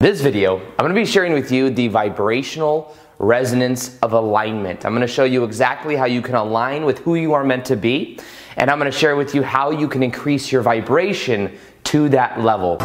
This video, I'm to be sharing with you the vibrational resonance of alignment. I'm to show you exactly how you can align with who you are meant to be, and I'm to share with you how you can increase your vibration to that level.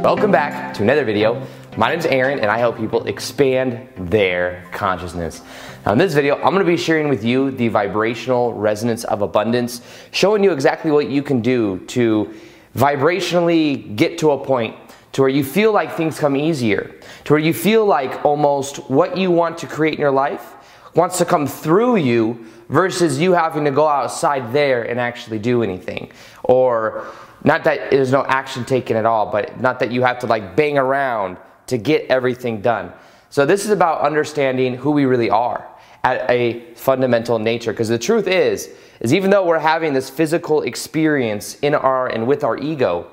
Welcome back to another video. My name is Aaron, and I help people expand their consciousness. Now, in this video, I'm going to be sharing with you the vibrational resonance of abundance, showing you exactly what you can do to vibrationally get to a point to where you feel like things come easier, to where you feel like almost what you want to create in your life wants to come through you versus you having to go outside there and actually do anything. Or not that there's no action taken at all, but not that you have to like bang around to get everything done. So this is about understanding who we really are at a fundamental nature because the truth is is even though we're having this physical experience in our and with our ego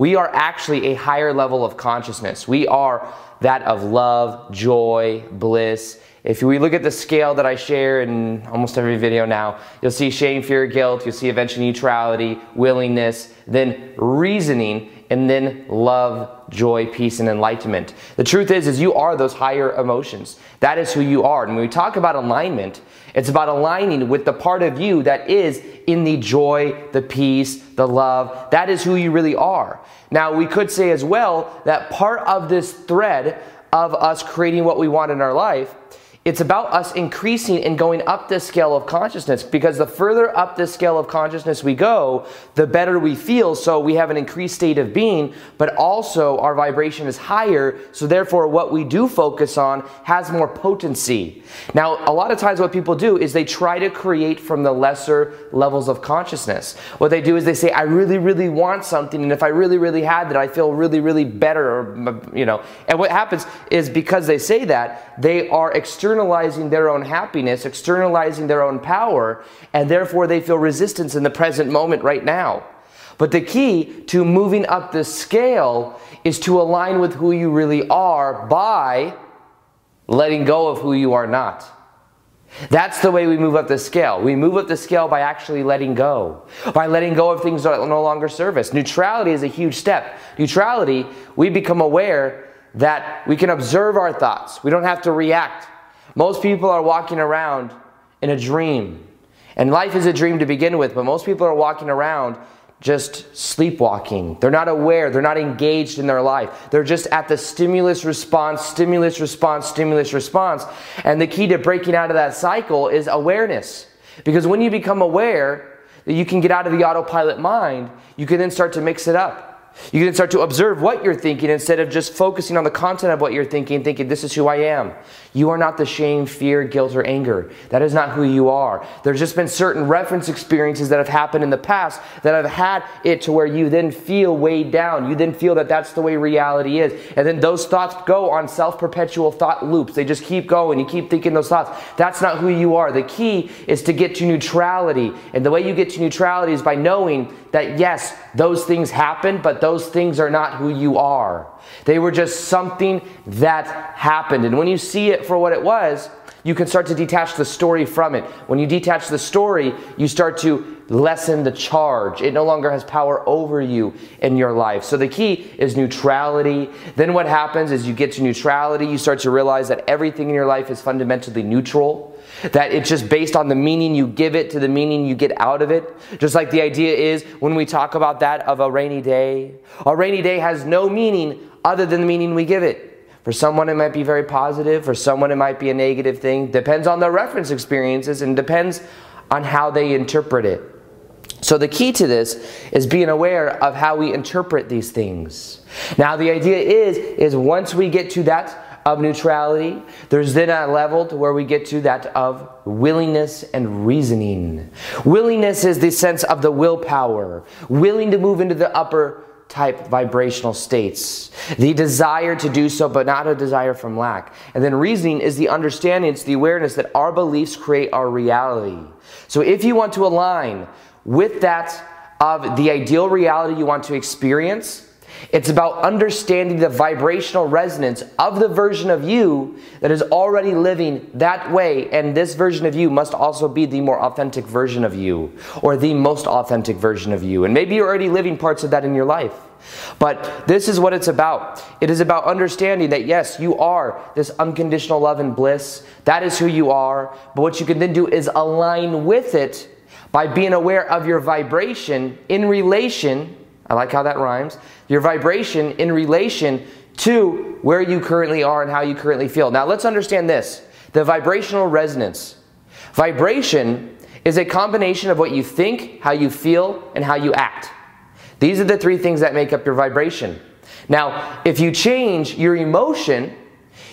we are actually a higher level of consciousness. We are that of love joy bliss if we look at the scale that I share in almost every video now, you'll see shame, fear, guilt, you'll see eventually neutrality, willingness, then reasoning, and then love, joy, peace, and enlightenment. The truth is, is you are those higher emotions. That is who you are. And when we talk about alignment, it's about aligning with the part of you that is in the joy, the peace, the love. That is who you really are. Now, we could say as well that part of this thread of us creating what we want in our life it's about us increasing and going up this scale of consciousness because the further up this scale of consciousness we go, the better we feel. So we have an increased state of being, but also our vibration is higher. So therefore, what we do focus on has more potency. Now, a lot of times, what people do is they try to create from the lesser levels of consciousness. What they do is they say, I really, really want something, and if I really, really had that, I feel really, really better, or, you know. And what happens is because they say that, they are external externalizing their own happiness, externalizing their own power, and therefore they feel resistance in the present moment right now. But the key to moving up the scale is to align with who you really are by letting go of who you are not. That's the way we move up the scale. We move up the scale by actually letting go, by letting go of things that no longer serve us. Neutrality is a huge step. Neutrality, we become aware that we can observe our thoughts. We don't have to react. Most people are walking around in a dream. And life is a dream to begin with, but most people are walking around just sleepwalking. They're not aware, they're not engaged in their life. They're just at the stimulus response, stimulus response, stimulus response. And the key to breaking out of that cycle is awareness. Because when you become aware that you can get out of the autopilot mind, you can then start to mix it up. You can start to observe what you're thinking instead of just focusing on the content of what you're thinking, thinking, this is who I am. You are not the shame, fear, guilt, or anger. That is not who you are. There's just been certain reference experiences that have happened in the past that have had it to where you then feel weighed down. You then feel that that's the way reality is. And then those thoughts go on self perpetual thought loops. They just keep going. You keep thinking those thoughts. That's not who you are. The key is to get to neutrality. And the way you get to neutrality is by knowing that yes, those things happened, but those things are not who you are. They were just something that happened. And when you see it for what it was, you can start to detach the story from it. When you detach the story, you start to lessen the charge. It no longer has power over you in your life. So the key is neutrality. Then what happens is you get to neutrality, you start to realize that everything in your life is fundamentally neutral. That it's just based on the meaning you give it to the meaning you get out of it. Just like the idea is when we talk about that of a rainy day, a rainy day has no meaning other than the meaning we give it. For someone, it might be very positive. For someone, it might be a negative thing. Depends on their reference experiences and depends on how they interpret it. So, the key to this is being aware of how we interpret these things. Now, the idea is, is once we get to that of neutrality. There's then a level to where we get to that of willingness and reasoning. Willingness is the sense of the willpower, willing to move into the upper type vibrational states. The desire to do so, but not a desire from lack. And then reasoning is the understanding, it's the awareness that our beliefs create our reality. So if you want to align with that of the ideal reality you want to experience, it's about understanding the vibrational resonance of the version of you that is already living that way. And this version of you must also be the more authentic version of you, or the most authentic version of you. And maybe you're already living parts of that in your life. But this is what it's about. It is about understanding that yes, you are this unconditional love and bliss. That is who you are. But what you can then do is align with it by being aware of your vibration in relation. I like how that rhymes. Your vibration in relation to where you currently are and how you currently feel. Now let's understand this the vibrational resonance. Vibration is a combination of what you think, how you feel, and how you act. These are the three things that make up your vibration. Now, if you change your emotion,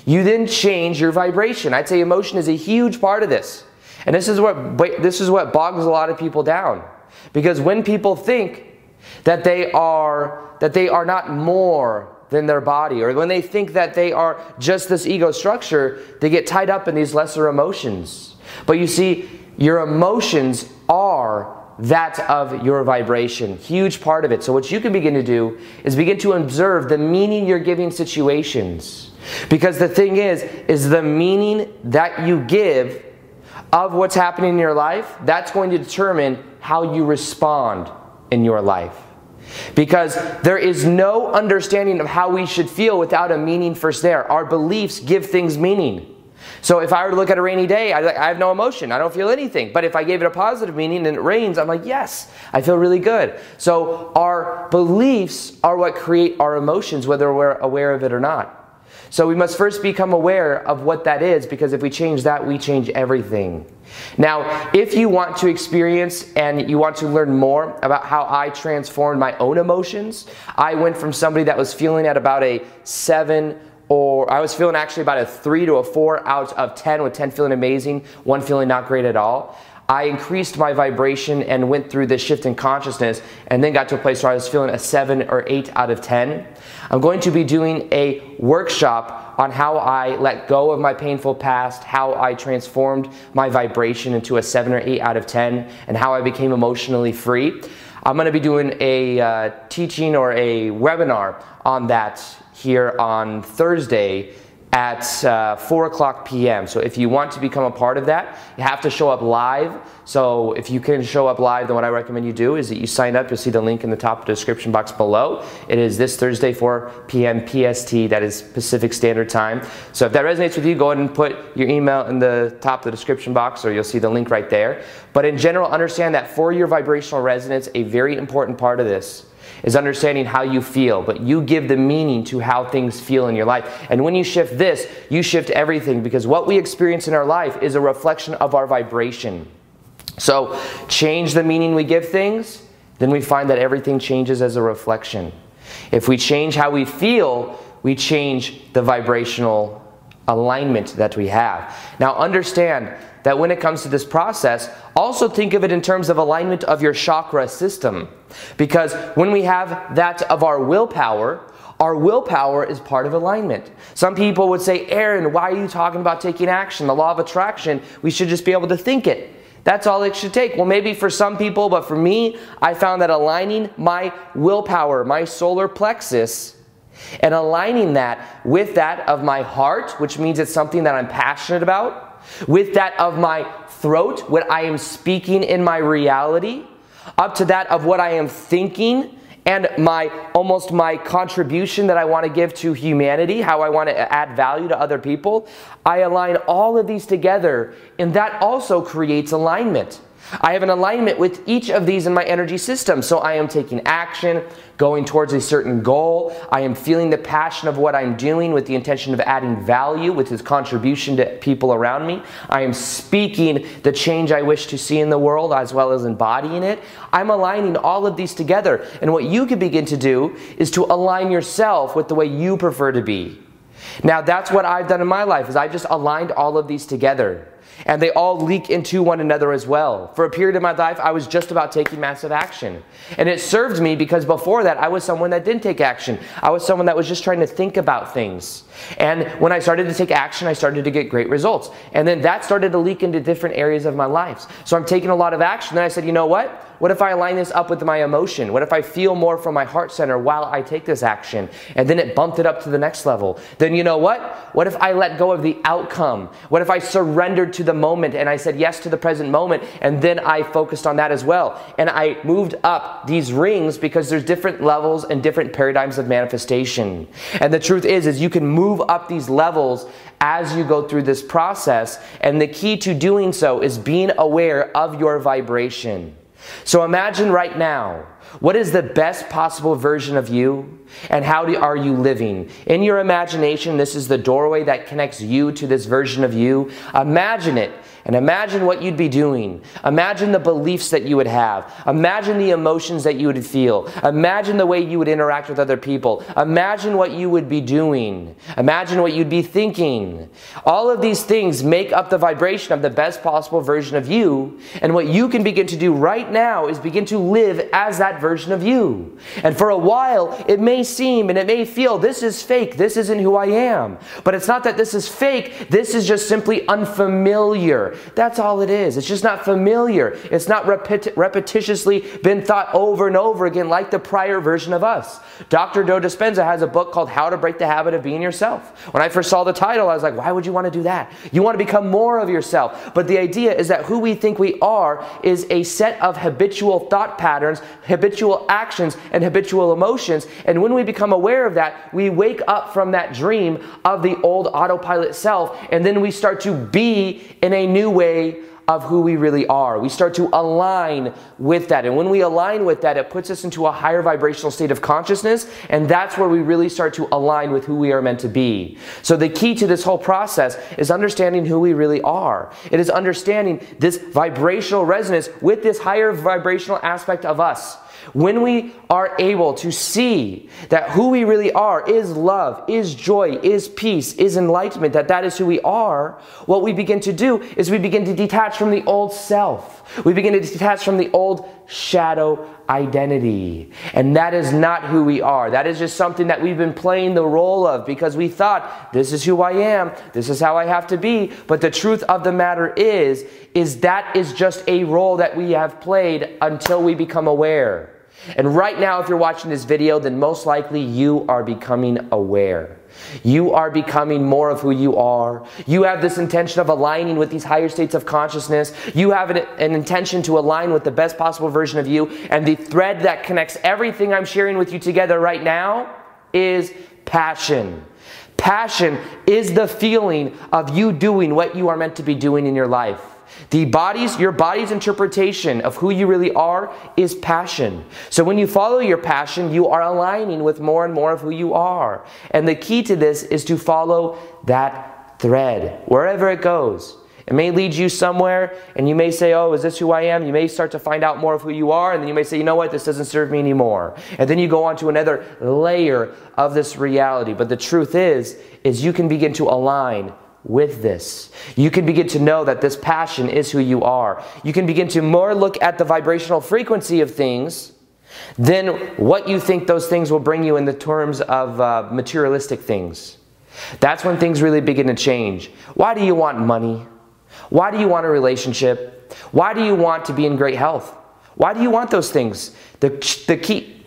you then change your vibration. I'd say emotion is a huge part of this. And this is what this is what bogs a lot of people down. Because when people think that they are that they are not more than their body or when they think that they are just this ego structure, they get tied up in these lesser emotions. But you see, your emotions are that of your vibration. Huge part of it. So, what you can begin to do is begin to observe the meaning you're giving situations. Because the thing is, is the meaning that you give of what's happening in your life, that's going to determine how you respond in your life. Because there is no understanding of how we should feel without a meaning first there. Our beliefs give things meaning. So if I were to look at a rainy day, I, I have no emotion. I don't feel anything. But if I gave it a positive meaning and it rains, I'm like, yes, I feel really good. So our beliefs are what create our emotions, whether we're aware of it or not. So we must first become aware of what that is because if we change that, we change everything. Now, if you want to experience and you want to learn more about how I transformed my own emotions, I went from somebody that was feeling at about a seven or I was feeling actually about a three to a four out of 10, with 10 feeling amazing, one feeling not great at all. I increased my vibration and went through this shift in consciousness and then got to a place where I was feeling a 7 or 8 out of 10. I'm going to be doing a workshop on how I let go of my painful past, how I transformed my vibration into a 7 or 8 out of 10, and how I became emotionally free. I'm going to be doing a uh, teaching or a webinar on that here on Thursday at uh, 4 o'clock p.m. So if you want to become a part of that, you have to show up live. So if you can show up live, then what I recommend you do is that you sign up. You'll see the link in the top description box below. It is this Thursday, 4 p.m. PST. That is Pacific Standard Time. So if that resonates with you, go ahead and put your email in the top of the description box, or you'll see the link right there. But in general, understand that for your vibrational resonance, a very important part of this is understanding how you feel, but you give the meaning to how things feel in your life. And when you shift this, you shift everything because what we experience in our life is a reflection of our vibration. So, change the meaning we give things, then we find that everything changes as a reflection. If we change how we feel, we change the vibrational alignment that we have. Now, understand that when it comes to this process, also think of it in terms of alignment of your chakra system. Because when we have that of our willpower, our willpower is part of alignment. Some people would say, Aaron, why are you talking about taking action? The law of attraction, we should just be able to think it. That's all it should take. Well, maybe for some people, but for me, I found that aligning my willpower, my solar plexus, and aligning that with that of my heart, which means it's something that I'm passionate about, with that of my throat, what I am speaking in my reality, up to that of what I am thinking and my almost my contribution that I want to give to humanity, how I want to add value to other people. I align all of these together, and that also creates alignment. I have an alignment with each of these in my energy system. So I am taking action, going towards a certain goal. I am feeling the passion of what I'm doing with the intention of adding value with his contribution to people around me. I am speaking the change I wish to see in the world as well as embodying it. I'm aligning all of these together. And what you can begin to do is to align yourself with the way you prefer to be. Now that's what I've done in my life is I've just aligned all of these together and they all leak into one another as well. For a period of my life, I was just about taking massive action. And it served me because before that, I was someone that didn't take action. I was someone that was just trying to think about things. And when I started to take action, I started to get great results. And then that started to leak into different areas of my life. So I'm taking a lot of action. Then I said, you know what? What if I align this up with my emotion? What if I feel more from my heart center while I take this action? And then it bumped it up to the next level. Then you know what? What if I let go of the outcome? What if I surrendered to the moment and I said yes to the present moment. And then I focused on that as well. And I moved up these rings because there's different levels and different paradigms of manifestation. And the truth is, is you can move up these levels as you go through this process. And the key to doing so is being aware of your vibration. So imagine right now, what is the best possible version of you? And how do, are you living? In your imagination, this is the doorway that connects you to this version of you. Imagine it and imagine what you'd be doing. Imagine the beliefs that you would have. Imagine the emotions that you would feel. Imagine the way you would interact with other people. Imagine what you would be doing. Imagine what you'd be thinking. All of these things make up the vibration of the best possible version of you. And what you can begin to do right now is begin to live as that version of you. And for a while, it may seem and it may feel this is fake. This isn't who I am. But it's not that this is fake. This is just simply unfamiliar. That's all it is. It's just not familiar. It's not repeti- repetitiously been thought over and over again like the prior version of us. Dr. Joe Dispenza has a book called How to Break the Habit of Being Yourself. When I first saw the title, I was like, why would you want to do that? You want to become more of yourself. But the idea is that who we think we are is a set of habitual thought patterns, habitual actions, and habitual emotions. And when we become aware of that, we wake up from that dream of the old autopilot self, and then we start to be in a new way of who we really are. We start to align with that. And when we align with that, it puts us into a higher vibrational state of consciousness. And that's where we really start to align with who we are meant to be. So the key to this whole process is understanding who we really are. It is understanding this vibrational resonance with this higher vibrational aspect of us. When we are able to see that who we really are is love, is joy, is peace, is enlightenment, that that is who we are, what we begin to do is we begin to detach from the old self. We begin to detach from the old shadow identity. And that is not who we are. That is just something that we've been playing the role of because we thought, this is who I am, this is how I have to be. But the truth of the matter is, is that is just a role that we have played until we become aware. And right now, if you're watching this video, then most likely you are becoming aware. You are becoming more of who you are. You have this intention of aligning with these higher states of consciousness. You have an, an, intention to align with the best possible version of you. And the thread that connects everything I'm sharing with you together right now is passion. Passion is the feeling of you doing what you are meant to be doing in your life. The body's, your body's interpretation of who you really are is passion. So when you follow your passion, you are aligning with more and more of who you are. And the key to this is to follow that thread, wherever it goes. It may lead you somewhere, and you may say, Oh, is this who I am? You may start to find out more of who you are, and then you may say, You know what? This doesn't serve me anymore. And then you go on to another layer of this reality. But the truth is, is you can begin to align with this. You can begin to know that this passion is who you are. You can begin to more look at the vibrational frequency of things than what you think those things will bring you in the terms of uh, materialistic things. That's when things really begin to change. Why do you want money? Why do you want a relationship? Why do you want to be in great health? Why do you want those things? The, the, key,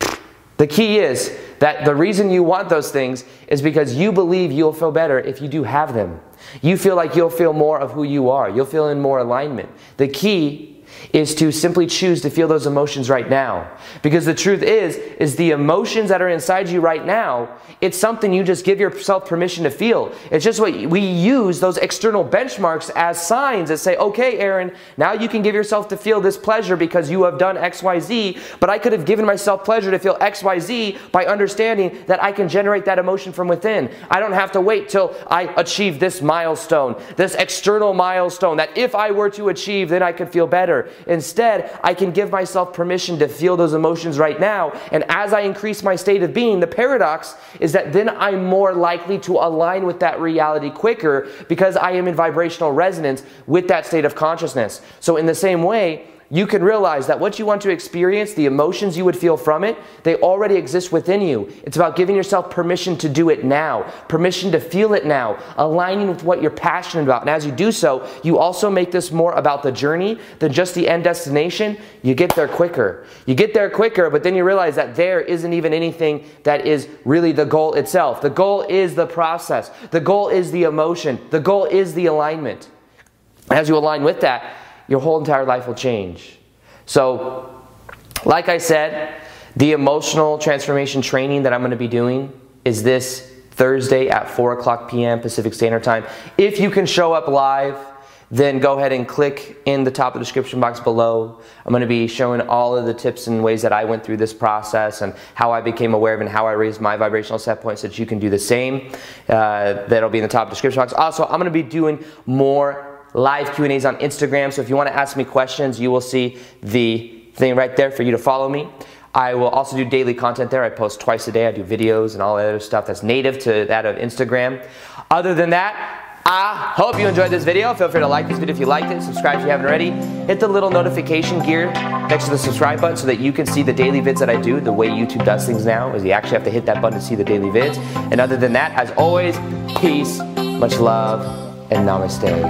the key is that the reason you want those things is because you believe you'll feel better if you do have them. You feel like you'll feel more of who you are. You'll feel in more alignment. The key is to simply choose to feel those emotions right now. Because the truth is, is the emotions that are inside you right now, it's something you just give yourself permission to feel. It's just what we use those external benchmarks as signs that say, okay, Aaron, now you can give yourself to feel this pleasure because you have done XYZ, but I could have given myself pleasure to feel XYZ by understanding that I can generate that emotion from within. I don't have to wait till I achieve this milestone, this external milestone that if I were to achieve, then I could feel better. Instead, I can give myself permission to feel those emotions right now. And as I increase my state of being, the paradox is that then I'm more likely to align with that reality quicker because I am in vibrational resonance with that state of consciousness. So, in the same way, you can realize that what you want to experience, the emotions you would feel from it, they already exist within you. It's about giving yourself permission to do it now, permission to feel it now, aligning with what you're passionate about. And as you do so, you also make this more about the journey than just the end destination. You get there quicker. You get there quicker, but then you realize that there isn't even anything that is really the goal itself. The goal is the process, the goal is the emotion, the goal is the alignment. As you align with that, your whole entire life will change. So, like I said, the emotional transformation training that I'm going to be doing is this Thursday at 4 o'clock p.m. Pacific Standard Time. If you can show up live, then go ahead and click in the top of the description box below. I'm going to be showing all of the tips and ways that I went through this process and how I became aware of and how I raised my vibrational set points so that you can do the same. Uh, that'll be in the top description box. Also, I'm going to be doing more live Q&As on Instagram. So if you want to ask me questions, you will see the thing right there for you to follow me. I will also do daily content there. I post twice a day. I do videos and all that other stuff that's native to that of Instagram. Other than that, I hope you enjoyed this video. Feel free to like this video if you liked it. Subscribe if you haven't already. Hit the little notification gear next to the subscribe button so that you can see the daily vids that I do. The way YouTube does things now is you actually have to hit that button to see the daily vids. And other than that, as always, peace, much love, and namaste.